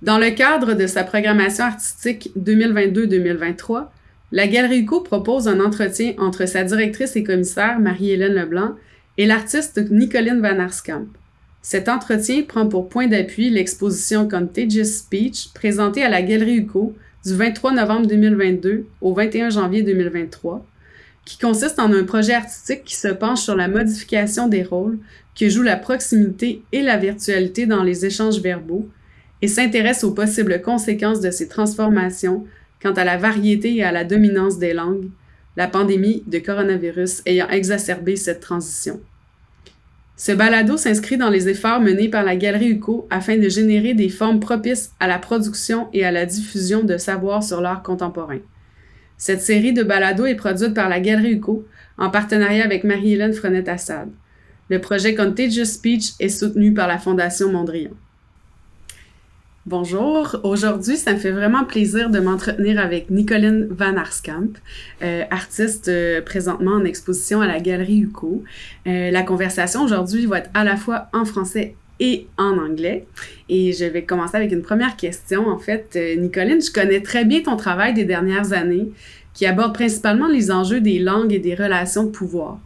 Dans le cadre de sa programmation artistique 2022-2023, la Galerie UCO propose un entretien entre sa directrice et commissaire Marie-Hélène Leblanc et l'artiste Nicoline Van Arskamp. Cet entretien prend pour point d'appui l'exposition Contagious Speech présentée à la Galerie UCO du 23 novembre 2022 au 21 janvier 2023, qui consiste en un projet artistique qui se penche sur la modification des rôles que jouent la proximité et la virtualité dans les échanges verbaux et s'intéresse aux possibles conséquences de ces transformations quant à la variété et à la dominance des langues, la pandémie de coronavirus ayant exacerbé cette transition. Ce balado s'inscrit dans les efforts menés par la Galerie UCO afin de générer des formes propices à la production et à la diffusion de savoirs sur l'art contemporain. Cette série de balados est produite par la Galerie UCO en partenariat avec Marie-Hélène Frenette-Assad. Le projet Contagious Speech est soutenu par la Fondation Mondrian. Bonjour, aujourd'hui ça me fait vraiment plaisir de m'entretenir avec Nicoline Van Arskamp, euh, artiste euh, présentement en exposition à la Galerie UCO. Euh, la conversation aujourd'hui va être à la fois en français et en anglais. Et je vais commencer avec une première question. En fait, Nicoline, je connais très bien ton travail des dernières années qui aborde principalement les enjeux des langues et des relations de pouvoir.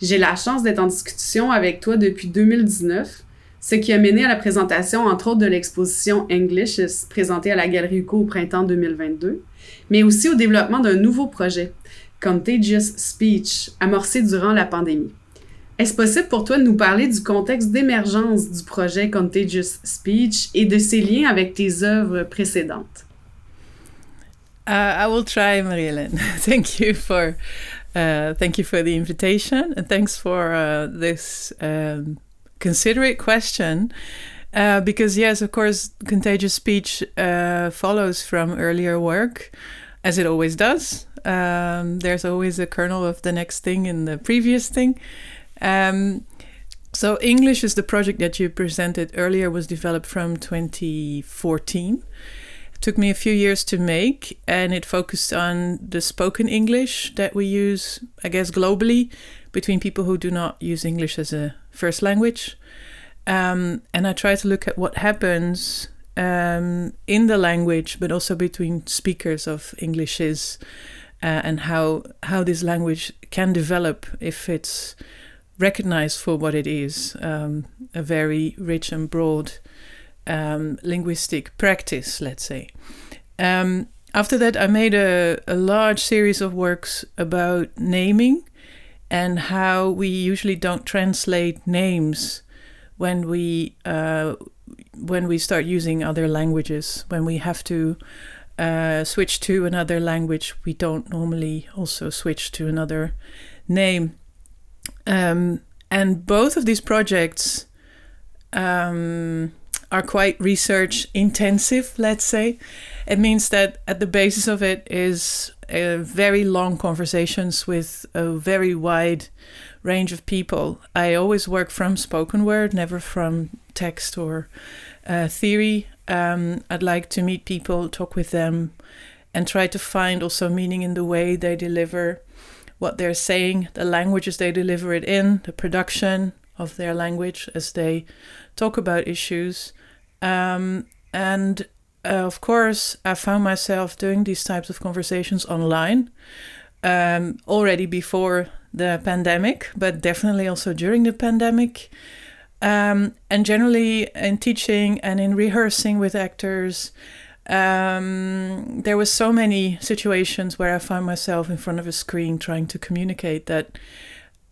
J'ai la chance d'être en discussion avec toi depuis 2019 ce qui a mené à la présentation, entre autres, de l'exposition English présentée à la Galerie UCO au printemps 2022, mais aussi au développement d'un nouveau projet, Contagious Speech, amorcé durant la pandémie. Est-ce possible pour toi de nous parler du contexte d'émergence du projet Contagious Speech et de ses liens avec tes œuvres précédentes? Uh, I will try, Marie-Hélène. thank you for uh, thank you for the invitation and thanks for uh, this um, considerate question. Uh, because yes, of course, contagious speech uh, follows from earlier work, as it always does. Um, there's always a kernel of the next thing in the previous thing. Um, so Englishes the project that you presented earlier was developed from 2014. It took me a few years to make, and it focused on the spoken English that we use, I guess, globally between people who do not use English as a first language. Um, and I try to look at what happens um, in the language, but also between speakers of Englishes, uh, and how how this language can develop if it's recognized for what it is, um, a very rich and broad um, linguistic practice, let's say. Um, after that, I made a, a large series of works about naming and how we usually don't translate names when we uh, when we start using other languages. When we have to uh, switch to another language, we don't normally also switch to another name. Um, and both of these projects um, are quite research intensive, let's say. It means that at the basis of it is uh, very long conversations with a very wide range of people. I always work from spoken word, never from text or uh, theory. Um, I'd like to meet people, talk with them, and try to find also meaning in the way they deliver what they're saying, the languages they deliver it in, the production of their language as they talk about issues. Um, and uh, of course, I found myself doing these types of conversations online um, already before the pandemic, but definitely also during the pandemic. Um, and generally in teaching and in rehearsing with actors, um, there were so many situations where I found myself in front of a screen trying to communicate that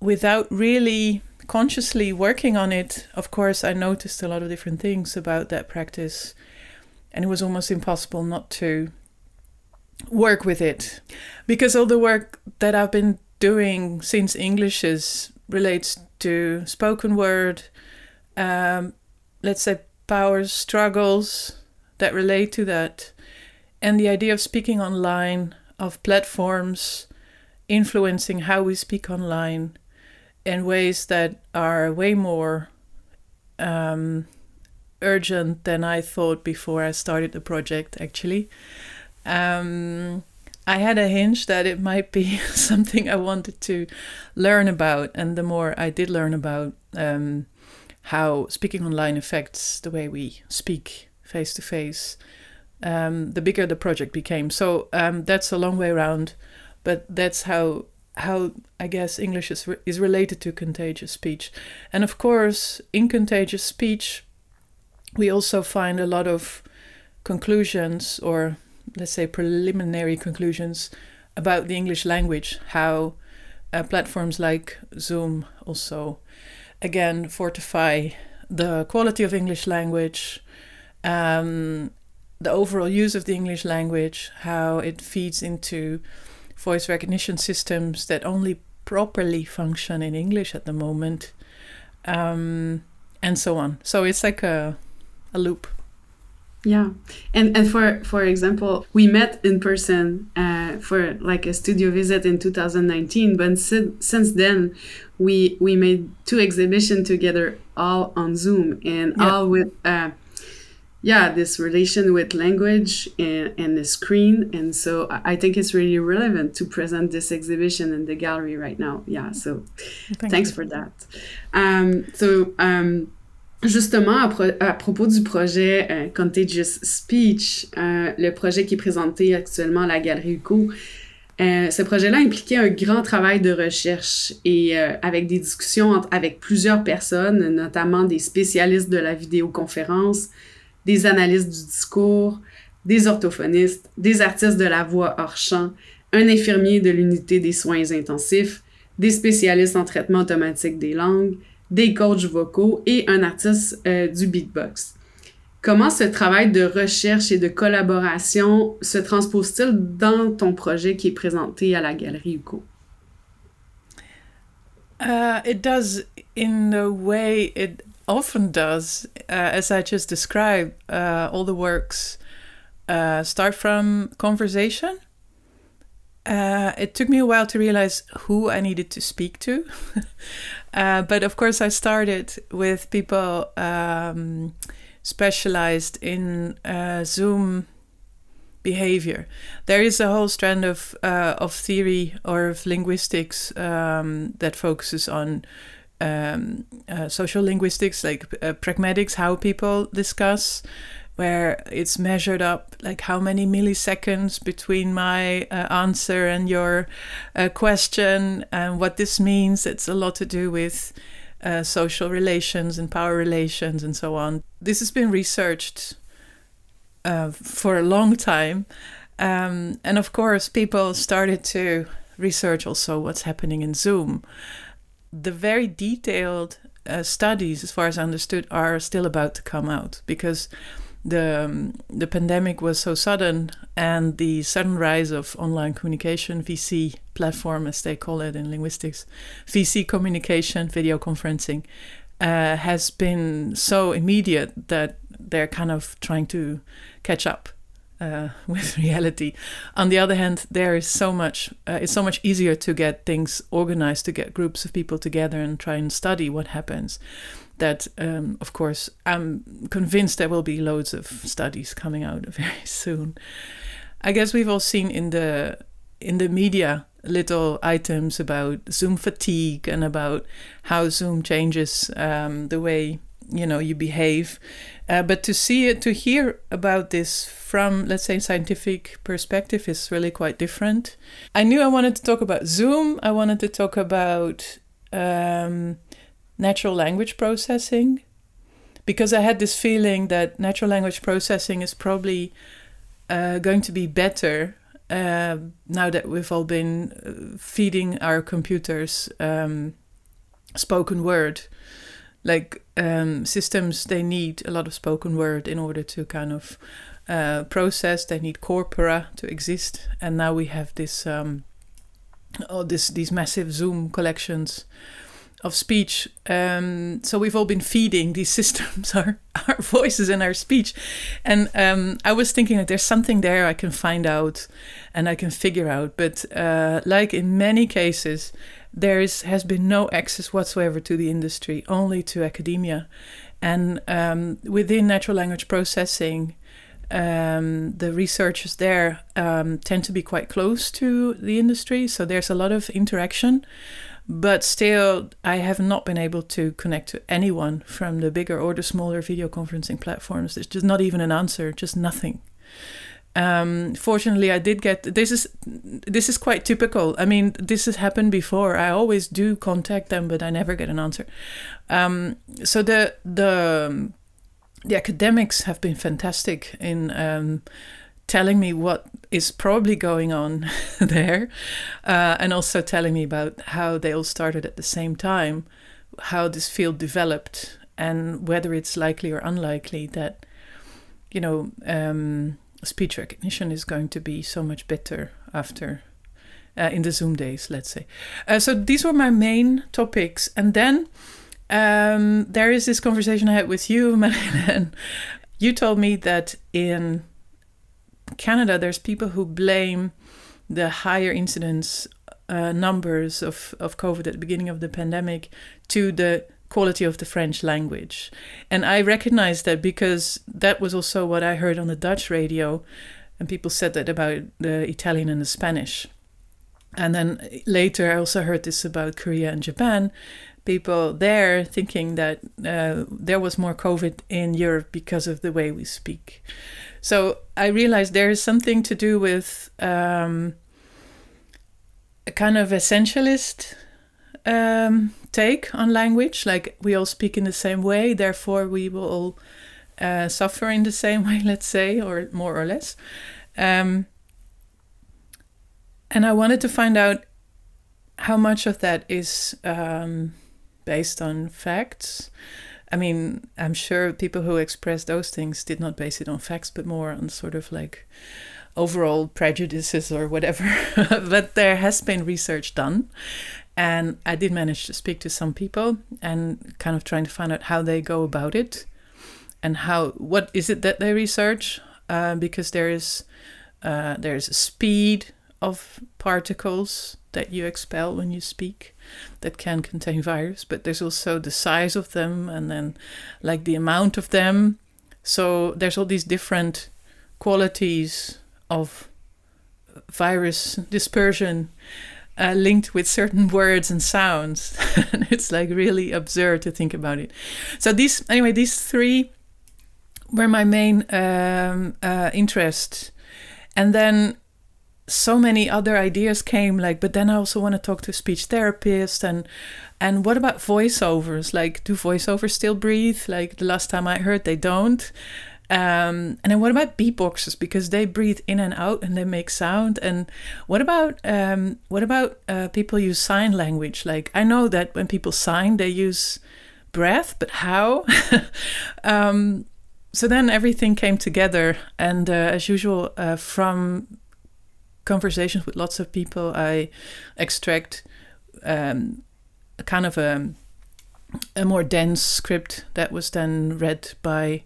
without really consciously working on it, of course, I noticed a lot of different things about that practice, and it was almost impossible not to work with it. Because all the work that I've been doing since Englishes relates to spoken word, um, let's say power struggles that relate to that, and the idea of speaking online, of platforms influencing how we speak online in ways that are way more um, urgent than I thought before I started the project, actually. Um, I had a hinge that it might be something I wanted to learn about, and the more I did learn about um, how speaking online affects the way we speak face to face, the bigger the project became. So um, that's a long way around, but that's how how I guess English is re- is related to contagious speech, and of course in contagious speech, we also find a lot of conclusions or let's say preliminary conclusions about the English language, how uh, platforms like Zoom also again fortify the quality of English language, um, the overall use of the English language, how it feeds into voice recognition systems that only properly function in English at the moment, um, and so on. So it's like a, a loop. Yeah, and and for for example, we met in person uh, for like a studio visit in 2019. But si since then, we we made two exhibitions together, all on Zoom, and yeah. all with uh, yeah this relation with language and, and the screen. And so I think it's really relevant to present this exhibition in the gallery right now. Yeah, so Thank thanks you. for that. Um, so. Um, Justement, à, pro à, propos du projet euh, Contagious Speech, euh, le projet qui est présenté actuellement à la Galerie UCO, euh, ce projet-là impliquait un grand travail de recherche et avec des discussions avec plusieurs personnes, notamment des spécialistes de la vidéoconférence, des analystes du discours, des orthophonistes, des artistes de la voix hors champ, un infirmier de l'unité des soins intensifs, des spécialistes en traitement automatique des langues, des coachs vocaux et un artiste euh, du beatbox. Comment ce travail de recherche et de collaboration se transpose-t-il dans ton projet qui est présenté à la Galerie UCO? Uh, it does in the way it often does, uh, as I just described. Uh, all the works uh, start from conversation Uh, it took me a while to realize who I needed to speak to. uh, but of course, I started with people um, specialized in uh, Zoom behavior. There is a whole strand of uh, of theory or of linguistics um, that focuses on um, uh, social linguistics, like uh, pragmatics, how people discuss where it's measured up like how many milliseconds between my uh, answer and your uh, question and what this means. It's a lot to do with uh, social relations and power relations and so on. This has been researched uh, for a long time um, and of course people started to research also what's happening in zoom. The very detailed uh, studies as far as i understood are still about to come out because the um, the pandemic was so sudden and the sudden rise of online communication VC platform as they call it in linguistics VC communication video conferencing uh, has been so immediate that they're kind of trying to catch up uh, with reality. On the other hand, there is so much. Uh, it's so much easier to get things organized, to get groups of people together and try and study what happens that um, of course i'm convinced there will be loads of studies coming out very soon. I guess we've all seen in the in the media little items about zoom fatigue and about how zoom changes um, the way you know you behave. Uh, but to see it to hear about this from let's say scientific perspective is really quite different. I knew i wanted to talk about zoom. I wanted to talk about um, natural language processing because I had this feeling that natural language processing is probably uh, going to be better uh, now that we've all been uh, feeding our computers um, spoken word. Like um, systems, they need a lot of spoken word in order to kind of uh, process. They need corpora to exist, and now we have this, um, oh, this these massive Zoom collections of speech. Um, so we've all been feeding these systems our, our voices and our speech. And um, I was thinking that there's something there I can find out and I can figure out. But uh, like in many cases, there is, has been no access whatsoever to the industry, only to academia. And um, within natural language processing, um, the researchers there um, tend to be quite close to the industry. So there's a lot of interaction but still, I have not been able to connect to anyone from the bigger or the smaller video conferencing platforms. There's just not even an answer, just nothing. Um, fortunately, I did get this is this is quite typical. I mean, this has happened before. I always do contact them, but I never get an answer. Um, so the the the academics have been fantastic in um, telling me what is probably going on there, uh, and also telling me about how they all started at the same time, how this field developed, and whether it's likely or unlikely that, you know, um, speech recognition is going to be so much better after. Uh, in the Zoom days, let's say. Uh, so these were my main topics. And then um, there is this conversation I had with you, Marianne. You told me that in Canada, there's people who blame the higher incidence uh, numbers of, of COVID at the beginning of the pandemic to the quality of the French language. And I recognize that because that was also what I heard on the Dutch radio, and people said that about the Italian and the Spanish. And then later, I also heard this about Korea and Japan. People there thinking that uh, there was more COVID in Europe because of the way we speak. So I realized there is something to do with um, a kind of essentialist um, take on language. Like we all speak in the same way, therefore we will all uh, suffer in the same way, let's say, or more or less. Um, and I wanted to find out how much of that is um, based on facts I mean, I'm sure people who express those things did not base it on facts, but more on sort of like overall prejudices or whatever. but there has been research done. And I did manage to speak to some people and kind of trying to find out how they go about it and how what is it that they research uh, because there is uh, there's a speed of particles that you expel when you speak that can contain virus, but there's also the size of them and then like the amount of them. So there's all these different qualities of virus dispersion uh, linked with certain words and sounds. it's like really absurd to think about it. So these, anyway, these three were my main um, uh, interest. And then so many other ideas came like but then i also want to talk to speech therapist and and what about voiceovers? Like do voiceovers still breathe? Like the last time i heard they don't. Um, and then what about beatboxers? Because they breathe in and out and they make sound. And what about um, what about uh, people use sign language? Like i know that when people sign they use breath but how? Um, so then everything came together and uh, as usual uh, from conversations with lots of people, I extract um, a kind of a, a more dense script that was then read by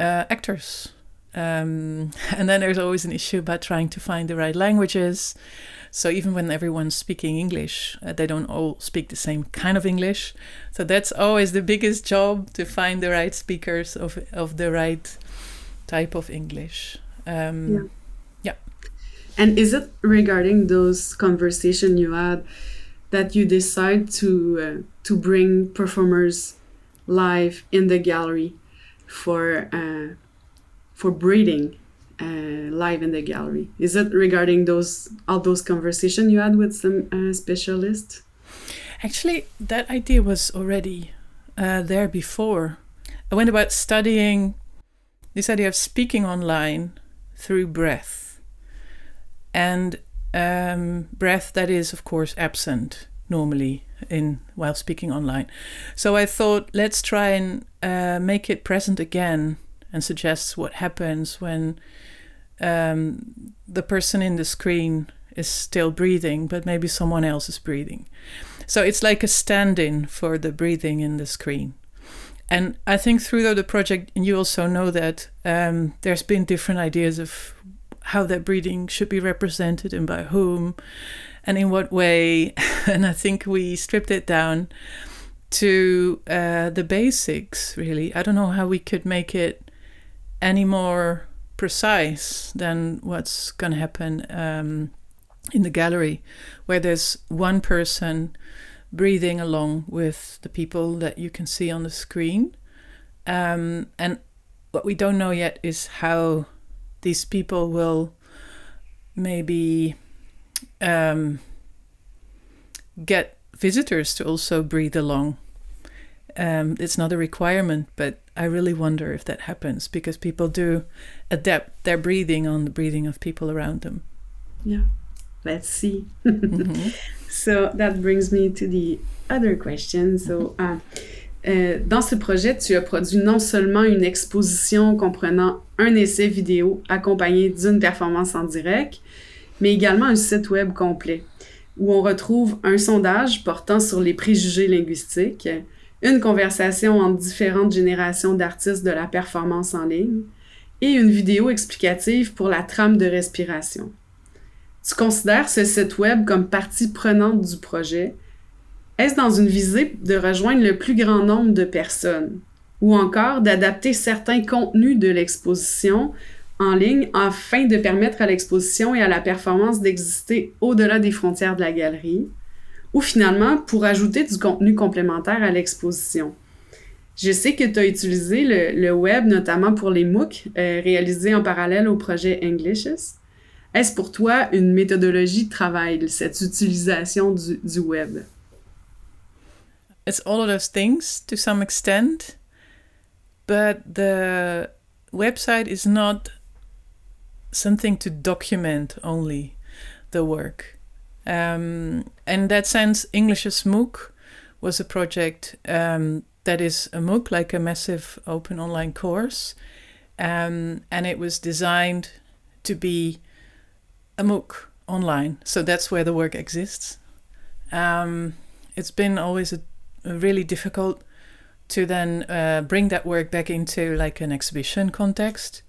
uh, actors. Um, and then there's always an issue about trying to find the right languages. So even when everyone's speaking English, uh, they don't all speak the same kind of English. So that's always the biggest job to find the right speakers of of the right type of English. Um, yeah. And is it regarding those conversation you had that you decide to uh, to bring performers live in the gallery for uh, for breathing uh, live in the gallery? Is it regarding those all those conversation you had with some uh, specialists? Actually, that idea was already uh, there before. I went about studying this idea of speaking online through breath and um, breath that is, of course, absent normally in while speaking online. So I thought, let's try and uh, make it present again and suggest what happens when um, the person in the screen is still breathing, but maybe someone else is breathing. So it's like a stand in for the breathing in the screen. And I think through the project, and you also know that um, there's been different ideas of how that breeding should be represented and by whom and in what way. and I think we stripped it down to uh, the basics, really. I don't know how we could make it any more precise than what's going to happen um, in the gallery, where there's one person breathing along with the people that you can see on the screen. Um, and what we don't know yet is how these people will maybe um, get visitors to also breathe along. Um, it's not a requirement, but I really wonder if that happens because people do adapt their breathing on the breathing of people around them. Yeah, let's see. mm-hmm. So that brings me to the other question. So, uh, euh, dans ce projet, tu as produit non seulement une exposition comprenant un essai vidéo accompagné d'une performance en direct, mais également un site web complet où on retrouve un sondage portant sur les préjugés linguistiques, une conversation entre différentes générations d'artistes de la performance en ligne et une vidéo explicative pour la trame de respiration. Tu considères ce site web comme partie prenante du projet? Est-ce dans une visée de rejoindre le plus grand nombre de personnes? Ou encore d'adapter certains contenus de l'exposition en ligne afin de permettre à l'exposition et à la performance d'exister au-delà des frontières de la galerie, ou finalement pour ajouter du contenu complémentaire à l'exposition? Je sais que tu as utilisé le, web notamment pour les MOOC euh, réalisés en parallèle au projet Englishes. Est-ce pour toi une méthodologie de travail, cette utilisation du, du web? It's all of those things to some extent, but the website is not something to document only the work. Um, in that sense, Englishes MOOC was a project um, that is a MOOC, like a massive open online course, um, and it was designed to be a MOOC online. So that's where the work exists. Um, it's been always a, a, really difficult to then uh, bring that work back into like an exhibition context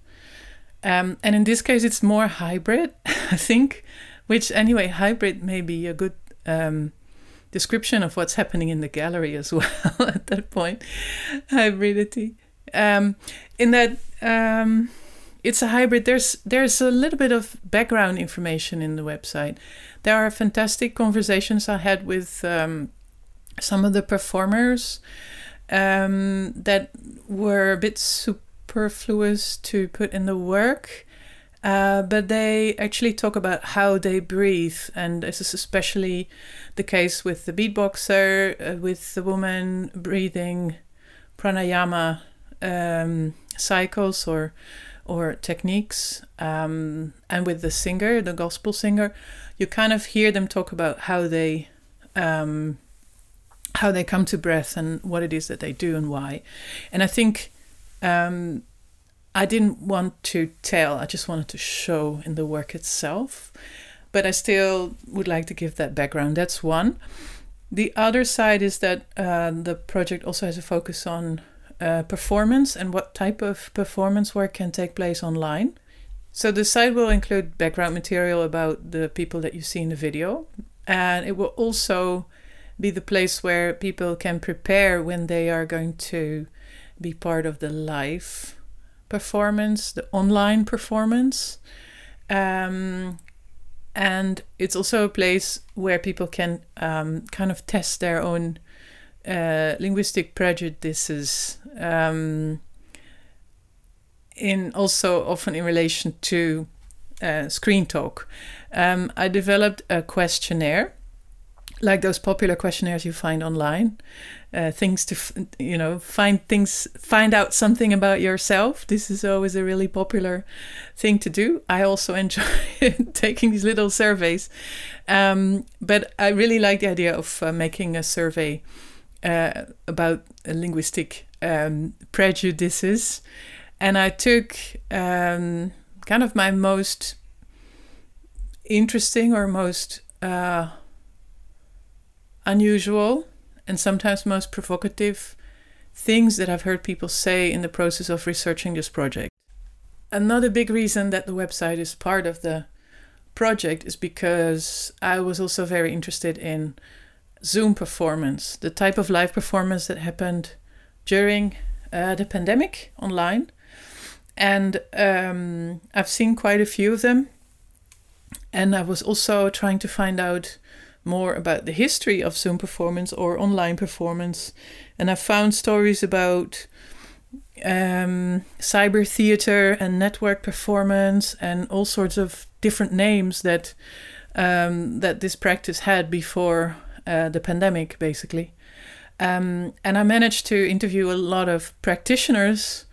um, and in this case, it's more hybrid, I think, which anyway, hybrid may be a good um, description of what's happening in the gallery as well at that point. Hybridity. Um, in that um, it's a hybrid, there's there's a little bit of background information in the website. There are fantastic conversations I had with um, some of the performers um, that were a bit superfluous to put in the work. Uh, but they actually talk about how they breathe, and this is especially the case with the beatboxer, uh, with the woman breathing pranayama um, cycles or or techniques, um, and with the singer, the gospel singer, you kind of hear them talk about how they um, how they come to breath and what it is that they do and why, and I think um, I didn't want to tell, I just wanted to show in the work itself. But I still would like to give that background. That's one. The other side is that uh, the project also has a focus on uh, performance and what type of performance work can take place online. So the site will include background material about the people that you see in the video, and it will also be the place where people can prepare when they are going to be part of the live performance, the online performance. Um, and it's also a place where people can um, kind of test their own uh, linguistic prejudices um, in also often in relation to uh, screen talk. Um, I developed a questionnaire like those popular questionnaires you find online uh, things to you know find things find out something about yourself. This is always a really popular thing to do. I also enjoy taking these little surveys. Um, but i really like the idea of uh, making a survey uh, about linguistic um, prejudices. And i took um, kind of my most interesting or most uh, unusual and sometimes most provocative things that I've heard people say in the process of researching this project. Another big reason that the website is part of the project is because I was also very interested in Zoom performance, the type of live performance that happened during uh, the pandemic online. And um, I've seen quite a few of them. And I was also trying to find out more about the history of Zoom performance or online performance. And I found stories about um, cyber theater and network performance and all sorts of different names that um, that this practice had before uh, the pandemic, basically. Um, and I managed to interview a lot of practitioners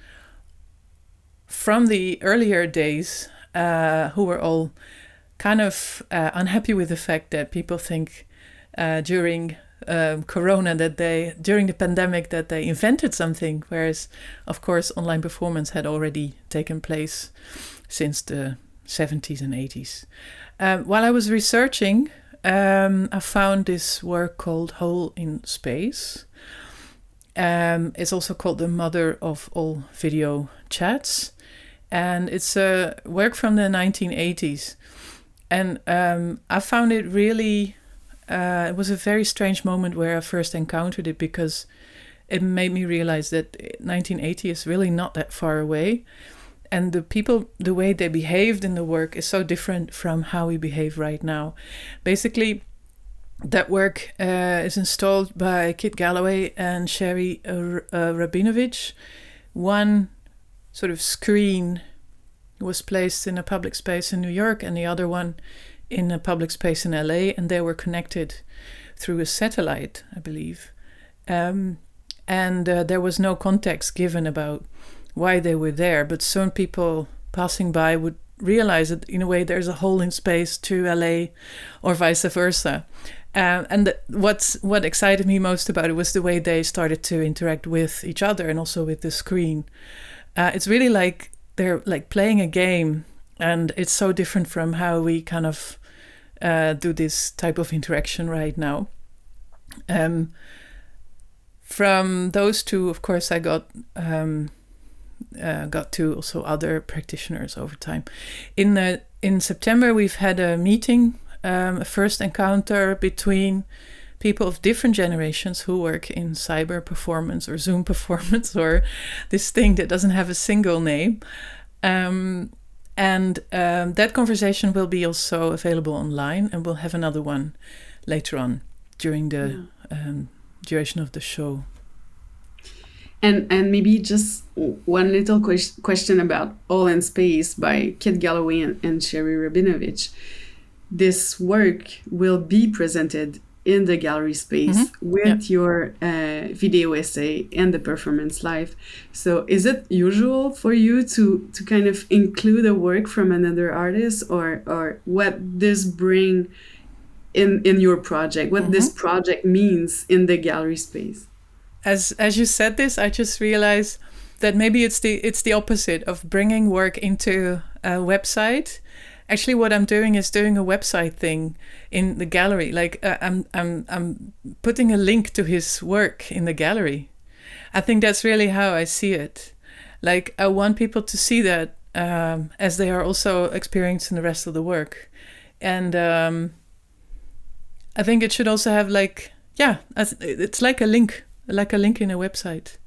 from the earlier days uh, who were all kind of uh, unhappy with the fact that people think uh, during um, Corona that they, during the pandemic, that they invented something, whereas, of course, online performance had already taken place since the 70s and 80s. Um, while I was researching, um, I found this work called Hole in Space. Um, it's also called the mother of all video chats. And it's a work from the 1980s. And um, I found it really, uh, it was a very strange moment where I first encountered it because it made me realize that 1980 is really not that far away and the people the way they behaved in the work is so different from how we behave right now basically that work uh, is installed by Kit Galloway and Sherrie uh, Rabinowitz. One sort of screen was placed in a public space in New York, and the other one in a public space in LA, and they were connected through a satellite, I believe. Um, and uh, there was no context given about why they were there, but some people passing by would realize that in a way there's a hole in space to LA or vice versa. Uh, and what's what excited me most about it was the way they started to interact with each other and also with the screen. Uh, it's really like they're like playing a game, and it's so different from how we kind of uh, do this type of interaction right now. Um, from those two, of course, I got um, uh, got to also other practitioners over time. In the in September, we've had a meeting, um, a first encounter between people of different generations who work in cyber performance or Zoom performance or this thing that doesn't have a single name. Um, and um, that conversation will be also available online, and we'll have another one later on during the yeah. um, duration of the show. And and maybe just one little que question about Hole in Space by Kit Galloway and, and Sherrie Rabinowitz. This work will be presented in the gallery space mm -hmm. with yeah. your uh, video essay and the performance live. So is it usual for you to to kind of include a work from another artist or or what this bring in in your project? What mm -hmm. this mm-hmm. project means in the gallery space? as as you said this, I just realized that maybe it's the it's the opposite of bringing work into a website. Actually, what I'm doing is doing a website thing in the gallery. Like uh, I'm I'm I'm putting a link to his work in the gallery. I think that's really how I see it. Like I want people to see that um, as they are also experiencing the rest of the work, and um, I think it should also have like yeah, it's like a link like a link in a website.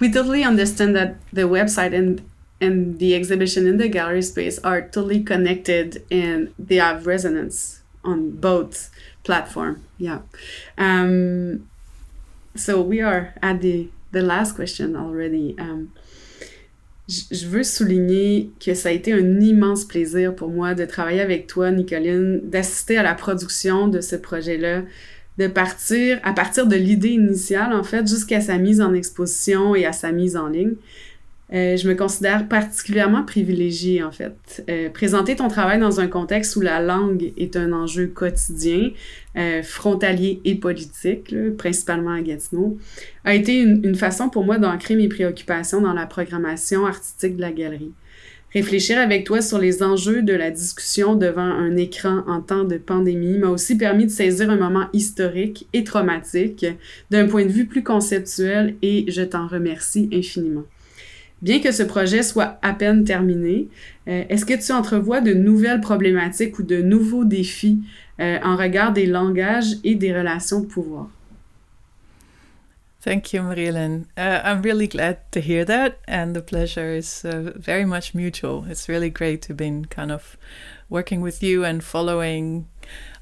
We totally understand that the website and and the exhibition in the gallery space are totally connected and they have resonance on both platform. Yeah. Um, so we are at the last question already. Um, je veux souligner que ça a été un immense plaisir pour moi de travailler avec toi, Nicoline, d'assister à la production de ce projet-là, de partir à partir de l'idée initiale, en fait, jusqu'à sa mise en exposition et à sa mise en ligne. Euh, je me considère particulièrement privilégiée, en fait. Euh, présenter ton travail dans un contexte où la langue est un enjeu quotidien, euh, frontalier et politique, principalement à Gatineau, a été une, une façon pour moi d'ancrer mes préoccupations dans la programmation artistique de la galerie. Réfléchir avec toi sur les enjeux de la discussion devant un écran en temps de pandémie m'a aussi permis de saisir un moment historique et traumatique d'un point de vue plus conceptuel et je t'en remercie infiniment. Bien que ce projet soit à peine terminé, euh, est-ce que tu entrevois de nouvelles problématiques ou de nouveaux défis euh, en regard des langages et des relations de pouvoir? Thank you, Marilyn. Uh, I'm really glad to hear that, and the pleasure is uh, very much mutual. It's really great to be kind of working with you and following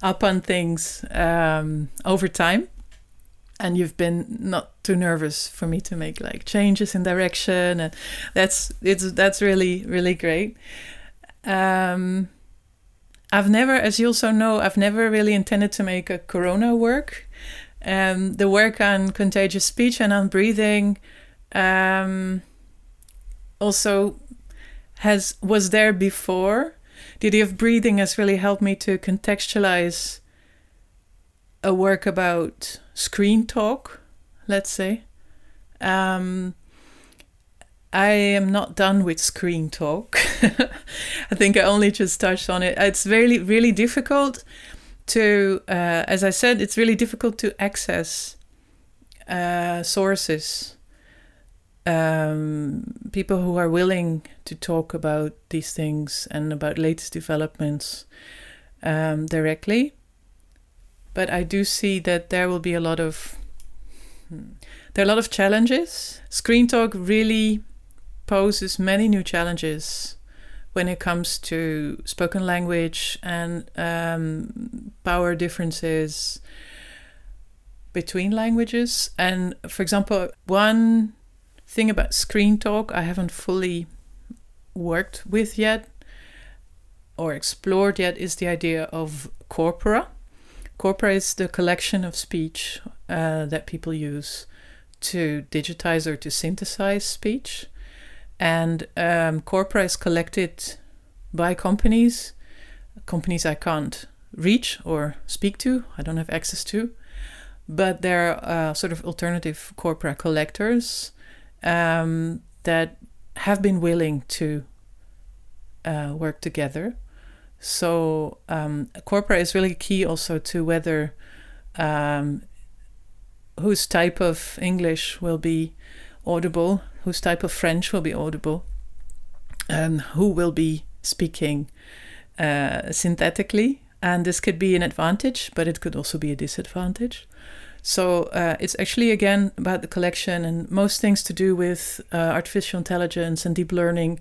up on things um, over time. And you've been not too nervous for me to make like changes in direction, and that's it's that's really really great. Um, I've never, as you also know, I've never really intended to make a Corona work. Um, the work on contagious speech and on breathing um, also has was there before. The idea of breathing has really helped me to contextualize a work about screen talk, let's say. Um, I am not done with screen talk. I think I only just touched on it. It's really, really difficult to, uh, as I said, it's really difficult to access uh, sources, um, people who are willing to talk about these things and about latest developments um, directly. But I do see that there will be a lot of hmm, there are a lot of challenges. Screen talk really poses many new challenges when it comes to spoken language and um, power differences between languages. And for example, one thing about screen talk I haven't fully worked with yet or explored yet is the idea of corpora. Corpora is the collection of speech uh, that people use to digitize or to synthesize speech. And um, corpora is collected by companies, companies I can't reach or speak to, I don't have access to. But there are uh, sort of alternative corpora collectors um, that have been willing to uh, work together. So um, corpora is really key also to whether um, whose type of English will be audible whose type of French will be audible, and who will be speaking uh, synthetically. And this could be an advantage, but it could also be a disadvantage. So uh, it's actually again about the collection, and most things to do with uh, artificial intelligence and deep learning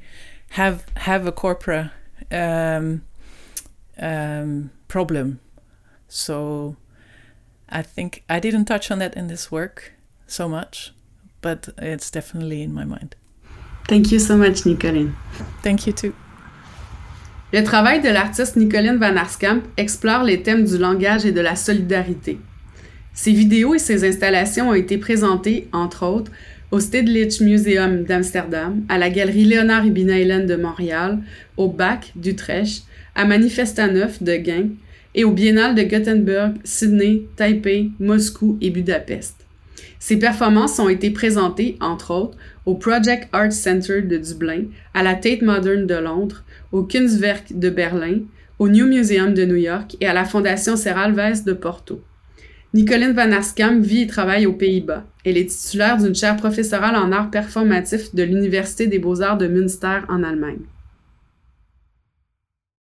have have a corpora um, um, problem. So I think I didn't touch on that in this work so much, but it's definitely in my mind. Thank you so much, Nicoline. Thank you too. Le travail de l'artiste Nicoline Van Arskamp explore les thèmes du langage et de la solidarité. Ses vidéos et ses installations ont été présentées, entre autres, au Stedelijk Museum d'Amsterdam, à la Galerie Léonard Ibinaelen de Montréal, au BAC d'Utrecht, à Manifesta Neuf de Gain et au Biennale de Gothenburg, Sydney, Taipei, Moscou et Budapest. Ces performances ont été présentées, entre autres, au Project Art Center de Dublin, à la Tate Modern de Londres, au Kunstwerk de Berlin, au New Museum de New York et à la Fondation Serralves de Porto. Nicoline Van Askam vit et travaille aux Pays-Bas. Elle est titulaire d'une chaire professorale en art performatif de l'Université des beaux-arts de Münster en Allemagne.